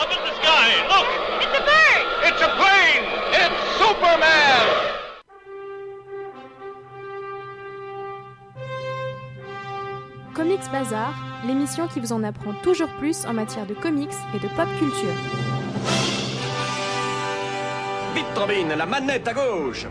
Up in the sky, look! It's a bird! It's a plane! It's Superman! Comics Bazar, l'émission qui vous en apprend toujours plus en matière de comics et de pop culture. Vite, Trombine, la manette à gauche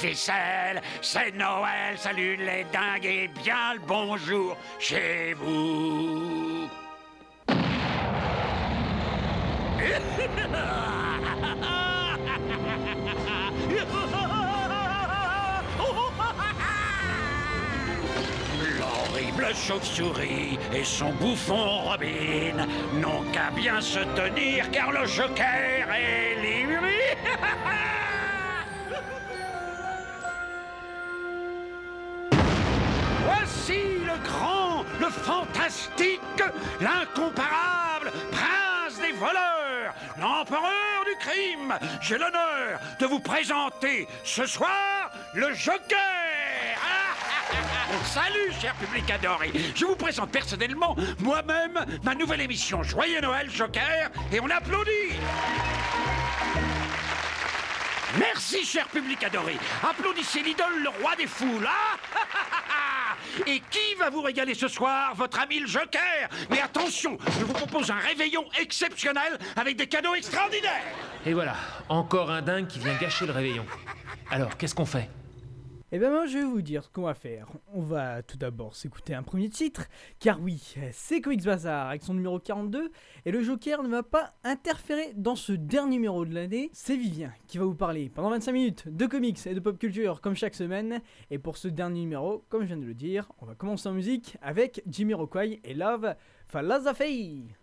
C'est Noël, salut les dingues et bien le bonjour chez vous. L'horrible chauve-souris et son bouffon Robin n'ont qu'à bien se tenir car le joker est libre. Voici le grand, le fantastique, l'incomparable prince des voleurs, l'empereur du crime. J'ai l'honneur de vous présenter ce soir le Joker. Salut, cher public adoré. Je vous présente personnellement moi-même ma nouvelle émission Joyeux Noël Joker et on applaudit. Merci, cher public adoré. Applaudissez l'idole, le roi des foules. Ah Et qui va vous régaler ce soir Votre ami le Joker? Mais attention, je vous propose un réveillon exceptionnel avec des cadeaux extraordinaires. Et voilà, encore un dingue qui vient gâcher le réveillon. Alors, qu'est-ce qu'on fait? Eh ben moi je vais vous dire ce qu'on va faire. On va tout d'abord s'écouter un premier titre, car oui, c'est Comics Bazar avec son numéro 42, et le Joker ne va pas interférer dans ce dernier numéro de l'année. C'est Vivien qui va vous parler pendant 25 minutes de comics et de pop culture comme chaque semaine. Et pour ce dernier numéro, comme je viens de le dire, on va commencer en musique avec Jimmy Rockway et Love. Baby,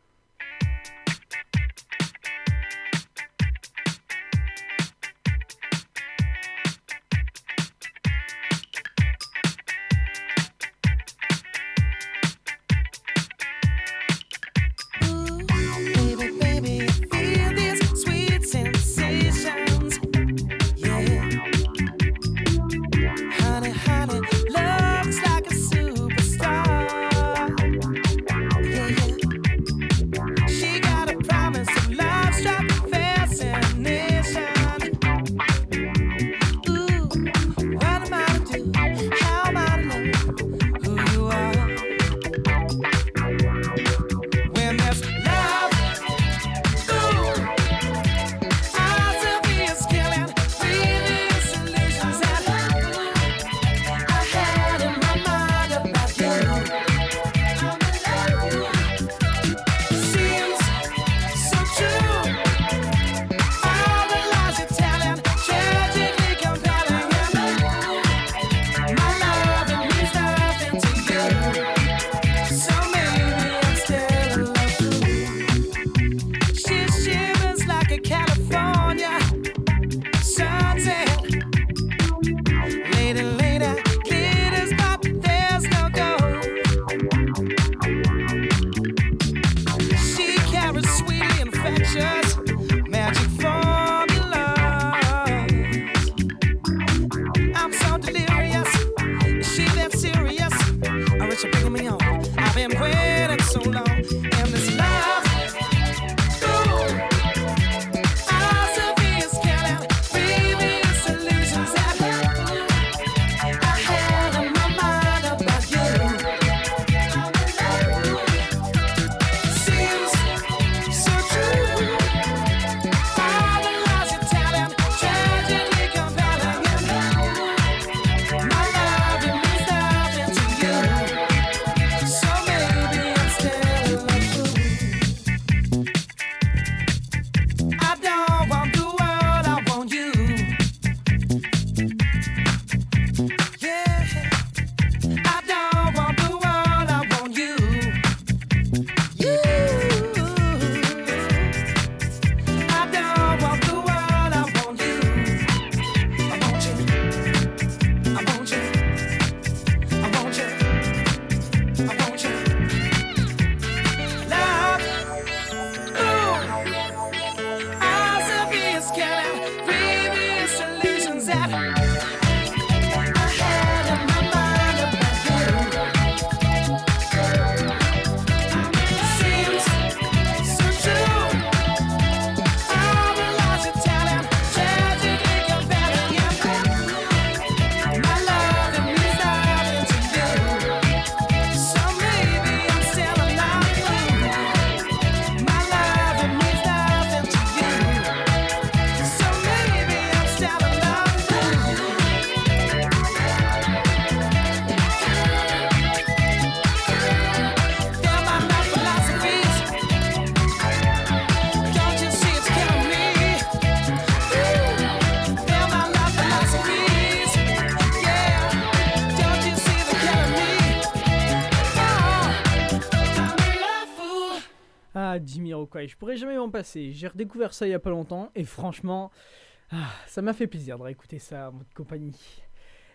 Je pourrais jamais m'en passer. J'ai redécouvert ça il y a pas longtemps et franchement, ah, ça m'a fait plaisir de réécouter ça en mode compagnie.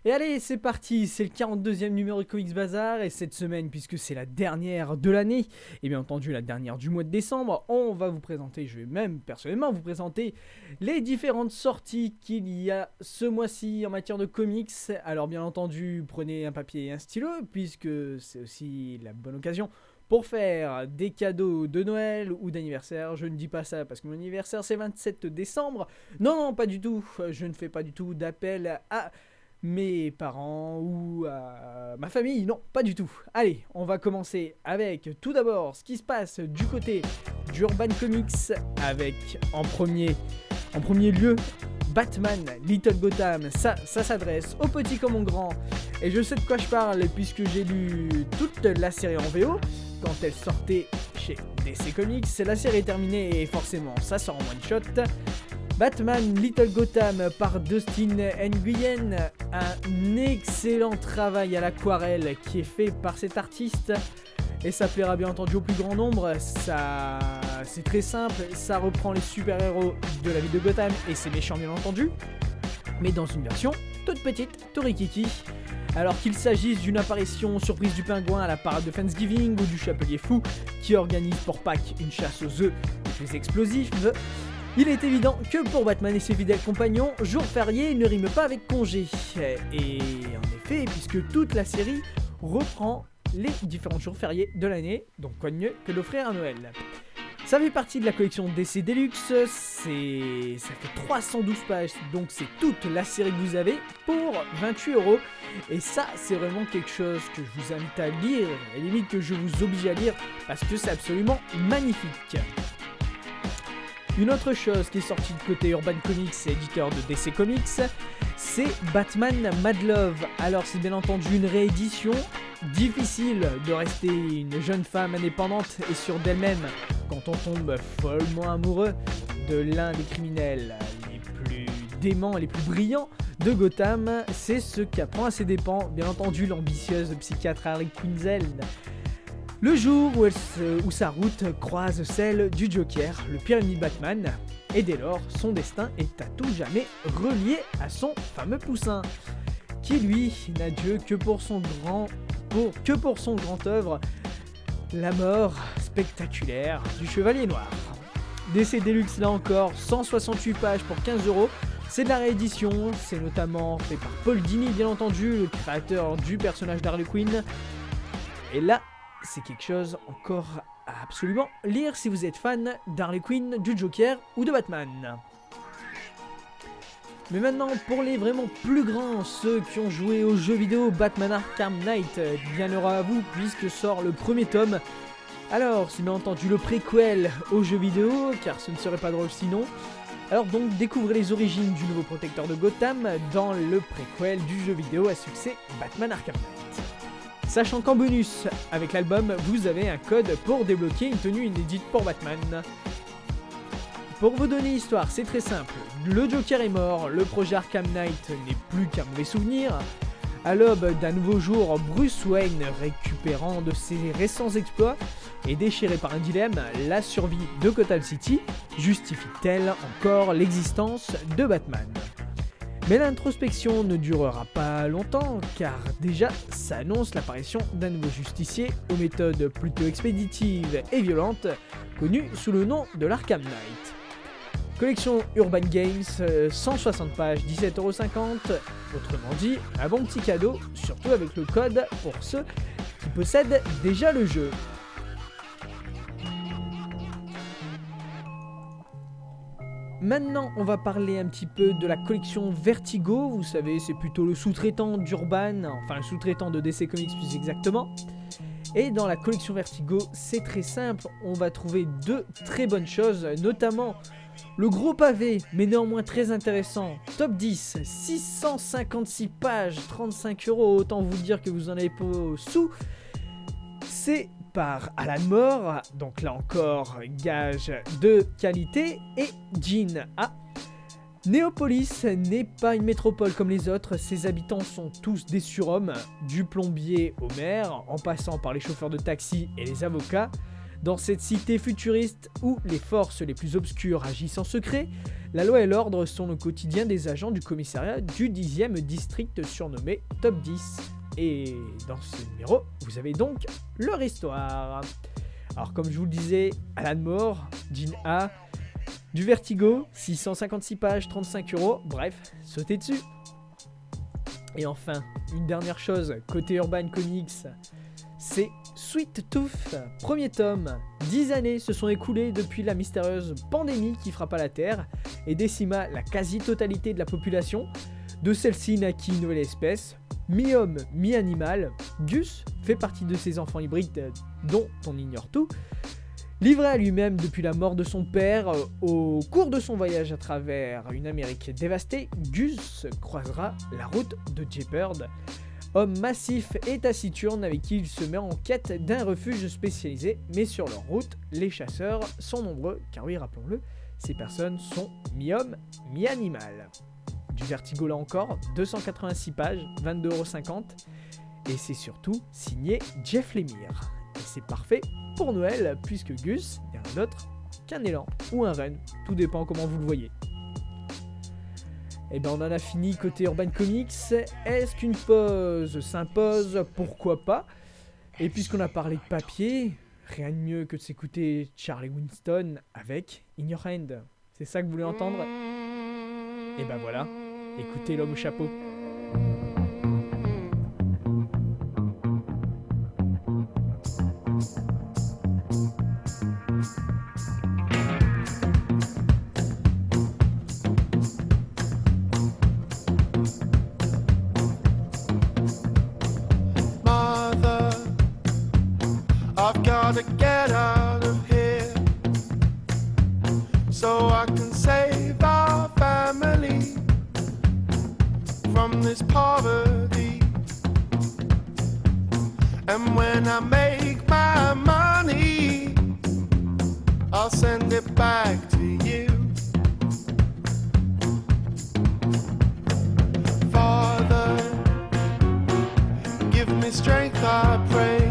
Et allez, c'est parti, c'est le 42e numéro de Comics Bazar et cette semaine, puisque c'est la dernière de l'année, et bien entendu la dernière du mois de décembre, on va vous présenter, je vais même personnellement vous présenter les différentes sorties qu'il y a ce mois-ci en matière de comics. Alors bien entendu, prenez un papier et un stylo, puisque c'est aussi la bonne occasion pour faire des cadeaux de Noël ou d'anniversaire. Je ne dis pas ça parce que mon anniversaire c'est 27 décembre. Non, non, pas du tout. Je ne fais pas du tout d'appel à mes parents ou à ma famille. Non, pas du tout. Allez, on va commencer avec tout d'abord ce qui se passe du côté d'Urban Comics avec en premier, lieu Batman Little Gotham. Ça, ça s'adresse aux petits comme aux grands. Et je sais de quoi je parle puisque j'ai lu toute la série en VO quand elle sortait chez DC Comics. La série est terminée et forcément ça sort en one shot. Batman Little Gotham par Dustin Nguyen, un excellent travail à l'aquarelle qui est fait par cet artiste et ça plaira bien entendu au plus grand nombre. Ça, c'est très simple, ça reprend les super-héros de la ville de Gotham et ses méchants bien entendu, mais dans une version toute petite, Torikiki. Alors qu'il s'agisse d'une apparition surprise du pingouin à la parade de Thanksgiving ou du chapelier fou qui organise pour Pâques une chasse aux œufs et des explosifs, il est évident que pour Batman et ses fidèles compagnons, jour férié ne rime pas avec congé. Et en effet, puisque toute la série reprend les différents jours fériés de l'année, donc quoi de mieux que d'offrir un Noël. Ça fait partie de la collection DC Deluxe, c'est ça fait 312 pages, donc c'est toute la série que vous avez pour 28 euros. Et ça, c'est vraiment quelque chose que je vous invite à lire, et limite que je vous oblige à lire, parce que c'est absolument magnifique. Une autre chose qui est sortie de côté Urban Comics, éditeur de DC Comics, c'est Batman Mad Love. Alors c'est bien entendu une réédition, difficile de rester une jeune femme indépendante et sûre d'elle-même quand on tombe follement amoureux de l'un des criminels les plus déments et les plus brillants de Gotham. C'est ce qu'apprend à ses dépens, bien entendu, l'ambitieuse psychiatre Harley Quinzel. Le jour où, sa route croise celle du Joker, le pire Batman, et dès lors, son destin est à tout jamais relié à son fameux poussin, qui lui n'a Dieu que pour son grand, que pour son grand œuvre, la mort spectaculaire du Chevalier Noir. DC Deluxe là encore, 168 pages pour 15 euros. C'est de la réédition, c'est notamment fait par Paul Dini bien entendu, le créateur du personnage d'Harley Quinn. Et là, c'est quelque chose encore à absolument lire si vous êtes fan d'Harley Quinn, du Joker ou de Batman. Mais maintenant, pour les vraiment plus grands, ceux qui ont joué au jeu vidéo Batman Arkham Knight, euh, bien heureux à vous puisque sort le premier tome. Alors, c'est bien entendu le préquel au jeu vidéo, car ce ne serait pas drôle sinon. Alors donc, découvrez les origines du nouveau protecteur de Gotham dans le préquel du jeu vidéo à succès Batman Arkham Knight. Sachant qu'en bonus, avec l'album, vous avez un code pour débloquer une tenue inédite pour Batman. Pour vous donner l'histoire, c'est très simple. Le Joker est mort, le projet Arkham Knight n'est plus qu'un mauvais souvenir. À l'aube d'un nouveau jour, Bruce Wayne, récupérant de ses récents exploits et déchiré par un dilemme, la survie de Gotham City justifie-t-elle encore l'existence de Batman? Mais l'introspection ne durera pas longtemps car déjà s'annonce l'apparition d'un nouveau justicier aux méthodes plutôt expéditives et violentes connu sous le nom de l'Arkham Knight. Collection Urban Games, euh, 160 pages, 17,50€. Autrement dit, un bon petit cadeau, surtout avec le code pour ceux qui possèdent déjà le jeu. Maintenant, on va parler un petit peu de la collection Vertigo. Vous savez, c'est plutôt le sous-traitant d'Urban, enfin le sous-traitant de DC Comics plus exactement. Et dans la collection Vertigo, c'est très simple, on va trouver deux très bonnes choses, notamment le gros pavé, mais néanmoins très intéressant, top 10, 656 pages, 35 euros, autant vous dire que vous en avez pas sous. C'est par Alan Moore, donc là encore gage de qualité, et Jean A. Néopolis n'est pas une métropole comme les autres, ses habitants sont tous des surhommes, du plombier au maire, en passant par les chauffeurs de taxi et les avocats. Dans cette cité futuriste où les forces les plus obscures agissent en secret, la loi et l'ordre sont le quotidien des agents du commissariat du 10e district surnommé Top 10. Et dans ce numéro, vous avez donc leur histoire. Alors comme je vous le disais, Alan Moore, Jean A, du Vertigo, 656 pages, 35 euros, bref, sautez dessus. Et enfin, une dernière chose, côté Urban Comics, c'est Sweet Tooth, premier tome. 10 années se sont écoulées depuis la mystérieuse pandémie qui frappa la Terre et décima la quasi-totalité de la population. De celle-ci naquit une nouvelle espèce, mi-homme, mi-animal. Gus fait partie de ces enfants hybrides dont on ignore tout. Livré à lui-même depuis la mort de son père, euh, au cours de son voyage à travers une Amérique dévastée, Gus croisera la route de Bird, homme massif et taciturne avec qui il se met en quête d'un refuge spécialisé, mais sur leur route, les chasseurs sont nombreux, car oui, rappelons-le, ces personnes sont mi-homme, mi-animal. Vertigo là encore, 286 pages, 22,50€, et c'est surtout signé Jeff Lemire. Et c'est parfait pour Noël, puisque Gus n'est rien d'autre qu'un élan ou un renne, tout dépend comment vous le voyez. Et ben on en a fini côté Urban Comics. Est-ce qu'une pause s'impose? Pourquoi pas? Et puisqu'on a parlé de papier, rien de mieux que de s'écouter Charlie Winston avec In Your Hand. C'est ça que vous voulez entendre? Et ben voilà, écoutez l'homme au chapeau. Gotta get out of here so I can save this poverty. And when I make my money, I'll send it back to you. Father, give me strength, I pray.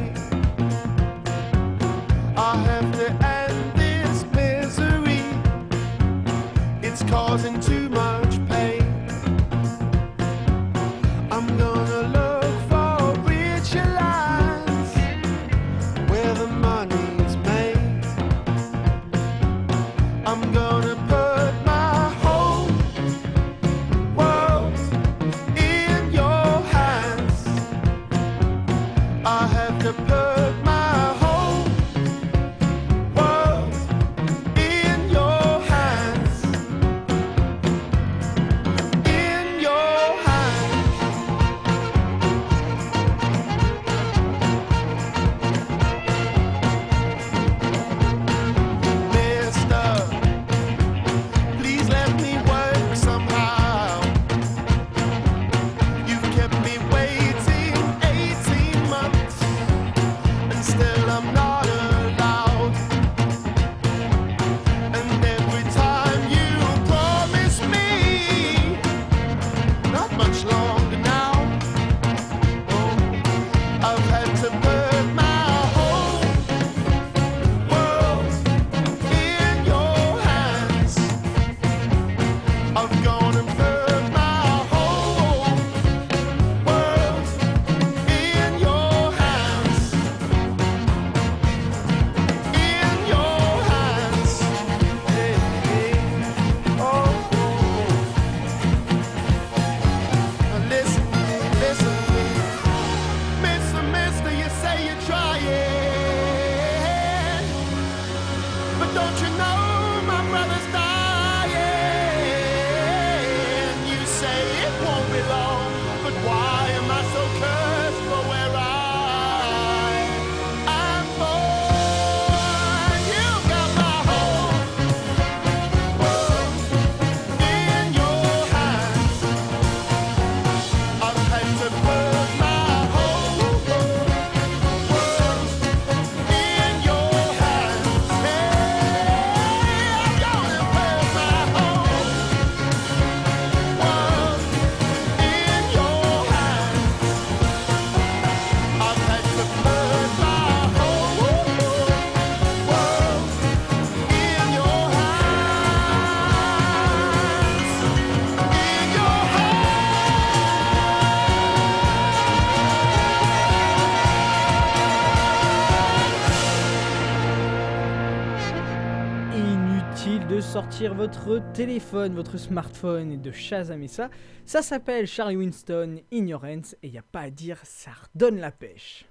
Sortir votre téléphone, votre smartphone et de chasamer ça. S'appelle Charlie Winston Ignorance et il n'y a pas à dire, ça redonne la pêche.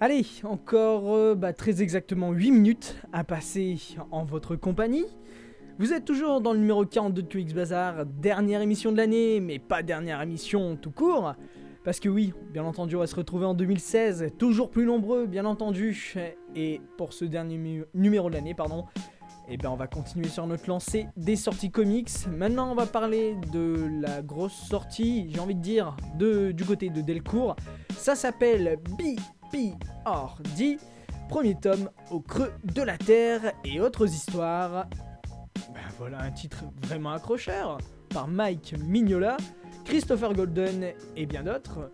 Allez, encore euh, bah, très exactement 8 minutes à passer en votre compagnie. Vous êtes toujours dans le numéro 42 de QX Bazar, dernière émission de l'année, mais pas dernière émission tout court. Parce que oui, bien entendu, on va se retrouver en 2016, toujours plus nombreux, bien entendu. Et pour ce dernier numéro de l'année, pardon, eh ben on va continuer sur notre lancée des sorties comics. Maintenant, on va parler de la grosse sortie, j'ai envie de dire, du côté de Delcourt. Ça s'appelle BPRD, premier tome au creux de la Terre et autres histoires. Ben voilà un titre vraiment accrocheur par Mike Mignola, Christopher Golden et bien d'autres.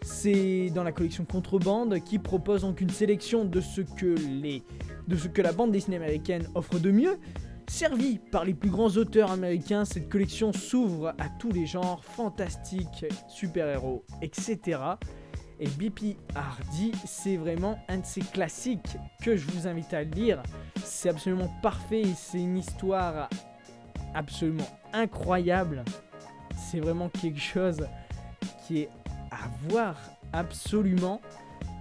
C'est dans la collection Contrebande qui propose donc une sélection de ce que les de ce que la bande dessinée américaine offre de mieux. Servie par les plus grands auteurs américains, cette collection s'ouvre à tous les genres, fantastiques, super-héros, etc. Et BP Hardy, c'est vraiment un de ces classiques que je vous invite à lire. C'est absolument parfait, c'est une histoire absolument incroyable. C'est vraiment quelque chose qui est à voir absolument.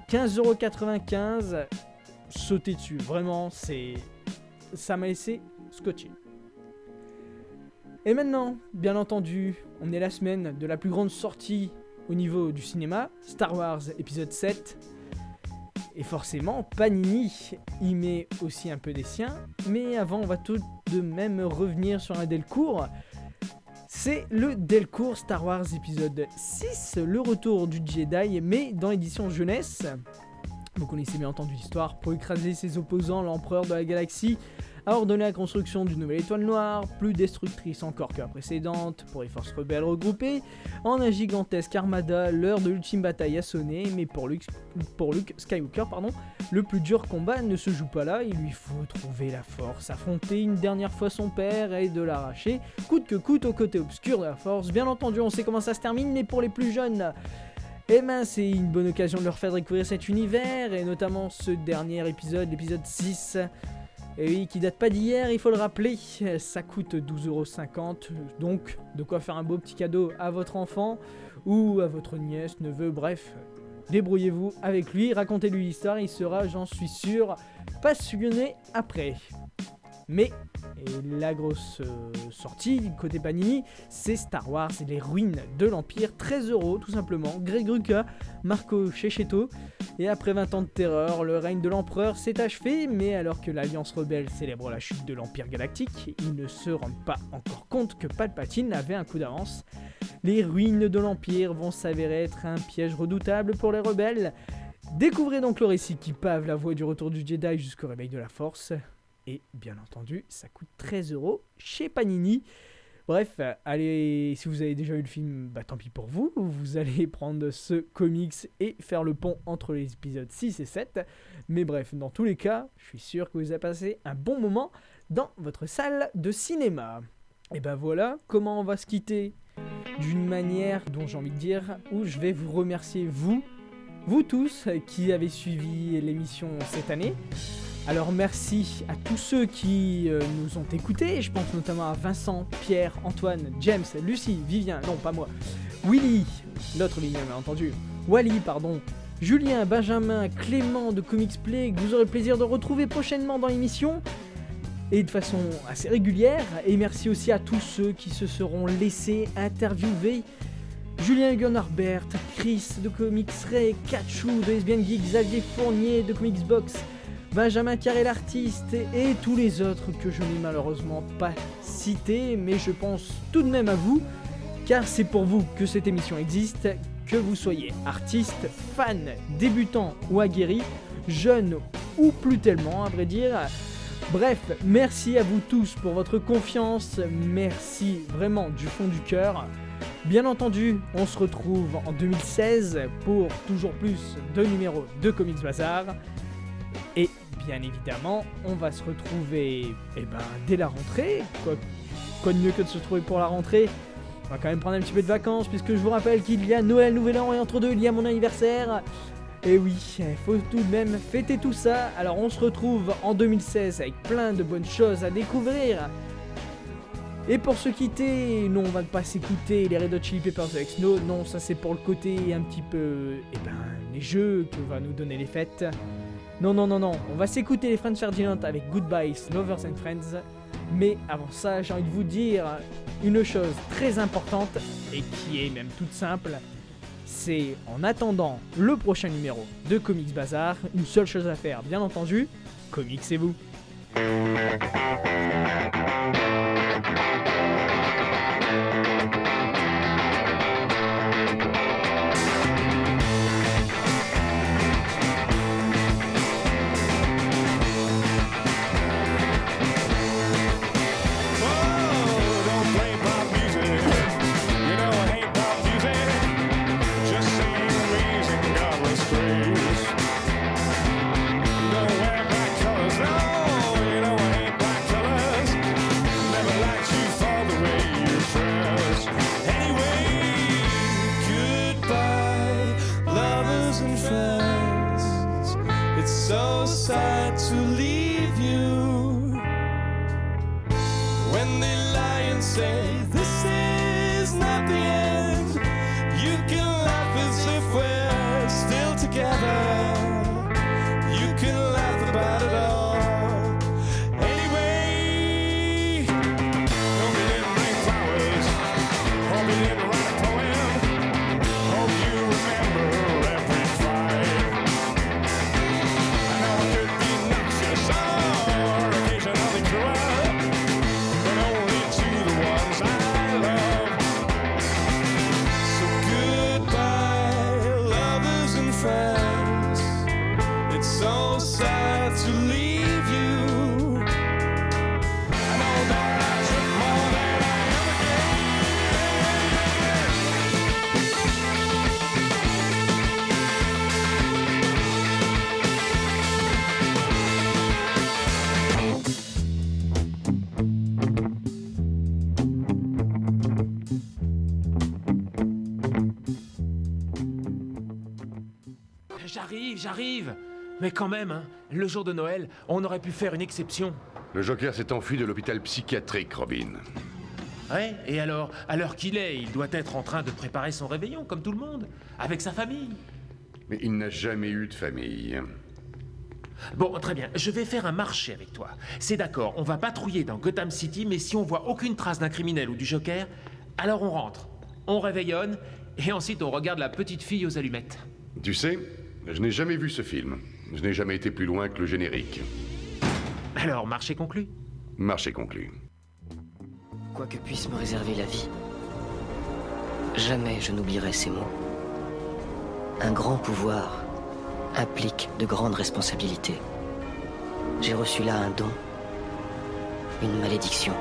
15,95€, sautez dessus. Vraiment, c'est. Ça m'a laissé scotché. Et maintenant, bien entendu, on est la semaine de la plus grande sortie au niveau du cinéma, Star Wars épisode 7. Et forcément, Panini y met aussi un peu des siens. Mais avant, on va tout de même revenir sur un Delcourt. C'est le Delcourt Star Wars épisode 6, le retour du Jedi, mais dans l'édition jeunesse. Vous connaissez bien entendu l'histoire. Pour écraser ses opposants, l'empereur de la galaxie a ordonné la construction d'une nouvelle étoile noire, plus destructrice encore que la précédente, pour les forces rebelles regroupées, en un gigantesque armada. L'heure de l'ultime bataille a sonné, mais pour Luke, Skywalker, pardon, le plus dur combat ne se joue pas là. Il lui faut trouver la force, affronter une dernière fois son père et de l'arracher, coûte que coûte au côté obscur de la force. Bien entendu, on sait comment ça se termine, mais pour les plus jeunes. Eh ben, c'est une bonne occasion de leur faire découvrir cet univers, et notamment ce dernier épisode, l'épisode 6. Et oui, qui date pas d'hier, il faut le rappeler, ça coûte 12,50€, donc de quoi faire un beau petit cadeau à votre enfant, ou à votre nièce, neveu, bref. Débrouillez-vous avec lui, racontez-lui l'histoire, il sera, j'en suis sûr, passionné après. Mais et la grosse euh, sortie côté Panini, c'est Star Wars et les ruines de l'Empire, 13 euros tout simplement. Greg Rucka, Marco Cecchetto. Et après 20 ans de terreur, le règne de l'empereur s'est achevé, mais alors que l'Alliance rebelle célèbre la chute de l'Empire galactique, ils ne se rendent pas encore compte que Palpatine avait un coup d'avance. Les ruines de l'Empire vont s'avérer être un piège redoutable pour les rebelles. Découvrez donc le récit qui pave la voie du retour du Jedi jusqu'au réveil de la Force. Et bien entendu, ça coûte 13 euros chez Panini. Bref, allez, si vous avez déjà vu le film, bah tant pis pour vous. Vous allez prendre ce comics et faire le pont entre les épisodes 6 et 7. Mais bref, dans tous les cas, je suis sûr que vous avez passé un bon moment dans votre salle de cinéma. Et ben voilà comment on va se quitter d'une manière dont j'ai envie de dire, où je vais vous remercier vous, vous tous qui avez suivi l'émission cette année. Alors merci à tous ceux qui euh, nous ont écoutés, je pense notamment à Vincent, Pierre, Antoine, James, Lucie, Vivien, non pas moi, Willy, l'autre Vivien bien entendu, Wally pardon, Julien, Benjamin, Clément de Comics Play, que vous aurez le plaisir de retrouver prochainement dans l'émission, et de façon assez régulière, et merci aussi à tous ceux qui se seront laissés interviewer, Julien Hugon Harbert, Chris de Comics Ray, Kachou de SBN Geek, Xavier Fournier de Comics Box, Benjamin Carré l'artiste et tous les autres que je n'ai malheureusement pas cités, mais je pense tout de même à vous, car c'est pour vous que cette émission existe, que vous soyez artiste, fan, débutant ou aguerri, jeune ou plus tellement à vrai dire. Bref, merci à vous tous pour votre confiance, merci vraiment du fond du cœur. Bien entendu, on se retrouve en 2016 pour toujours plus de numéros de Comics Bazar. Et bien évidemment, on va se retrouver eh ben, dès la rentrée. Quoi, quoi de mieux que de se retrouver pour la rentrée? On va quand même prendre un petit peu de vacances, puisque je vous rappelle qu'il y a Noël, Nouvel An et entre deux, il y a mon anniversaire. Et oui, il faut tout de même fêter tout ça. Alors on se retrouve en 2016 avec plein de bonnes choses à découvrir. Et pour se quitter, non, on va pas s'écouter les Red Hot Chili Peppers avec Snow. Non, ça c'est pour le côté un petit peu, eh ben, les jeux que va nous donner les fêtes. Non, non, non, non, on va s'écouter les Friends Ferdinand avec Goodbye, Lovers and Friends. Mais avant ça, j'ai envie de vous dire une chose très importante et qui est même toute simple. C'est en attendant le prochain numéro de Comics Bazar, une seule chose à faire, bien entendu, comics c'est vous. Say J'arrive, Mais quand même, hein, le jour de Noël, on aurait pu faire une exception. Le Joker s'est enfui de l'hôpital psychiatrique, Robin. Ouais, et alors, à l'heure qu'il est, il doit être en train de préparer son réveillon, comme tout le monde, avec sa famille. Mais il n'a jamais eu de famille. Bon, très bien, je vais faire un marché avec toi. C'est d'accord, on va patrouiller dans Gotham City, mais si on voit aucune trace d'un criminel ou du Joker, alors on rentre, on réveillonne, et ensuite on regarde la petite fille aux allumettes. Tu sais, je n'ai jamais vu ce film. Je n'ai jamais été plus loin que le générique. Alors, marché conclu Marché conclu. Quoi que puisse me réserver la vie, jamais je n'oublierai ces mots. Un grand pouvoir implique de grandes responsabilités. J'ai reçu là un don, une malédiction.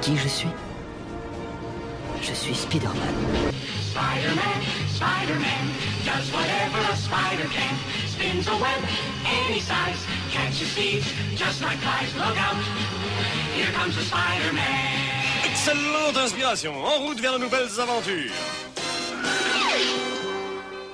Qui je suis? Je suis Spider-Man. Spider-Man, Spider-Man, does whatever a spider can. Spins a web any size, catches thieves just like flies. Look out, here comes the Spider-Man. Excellente inspiration. En route vers de nouvelles aventures.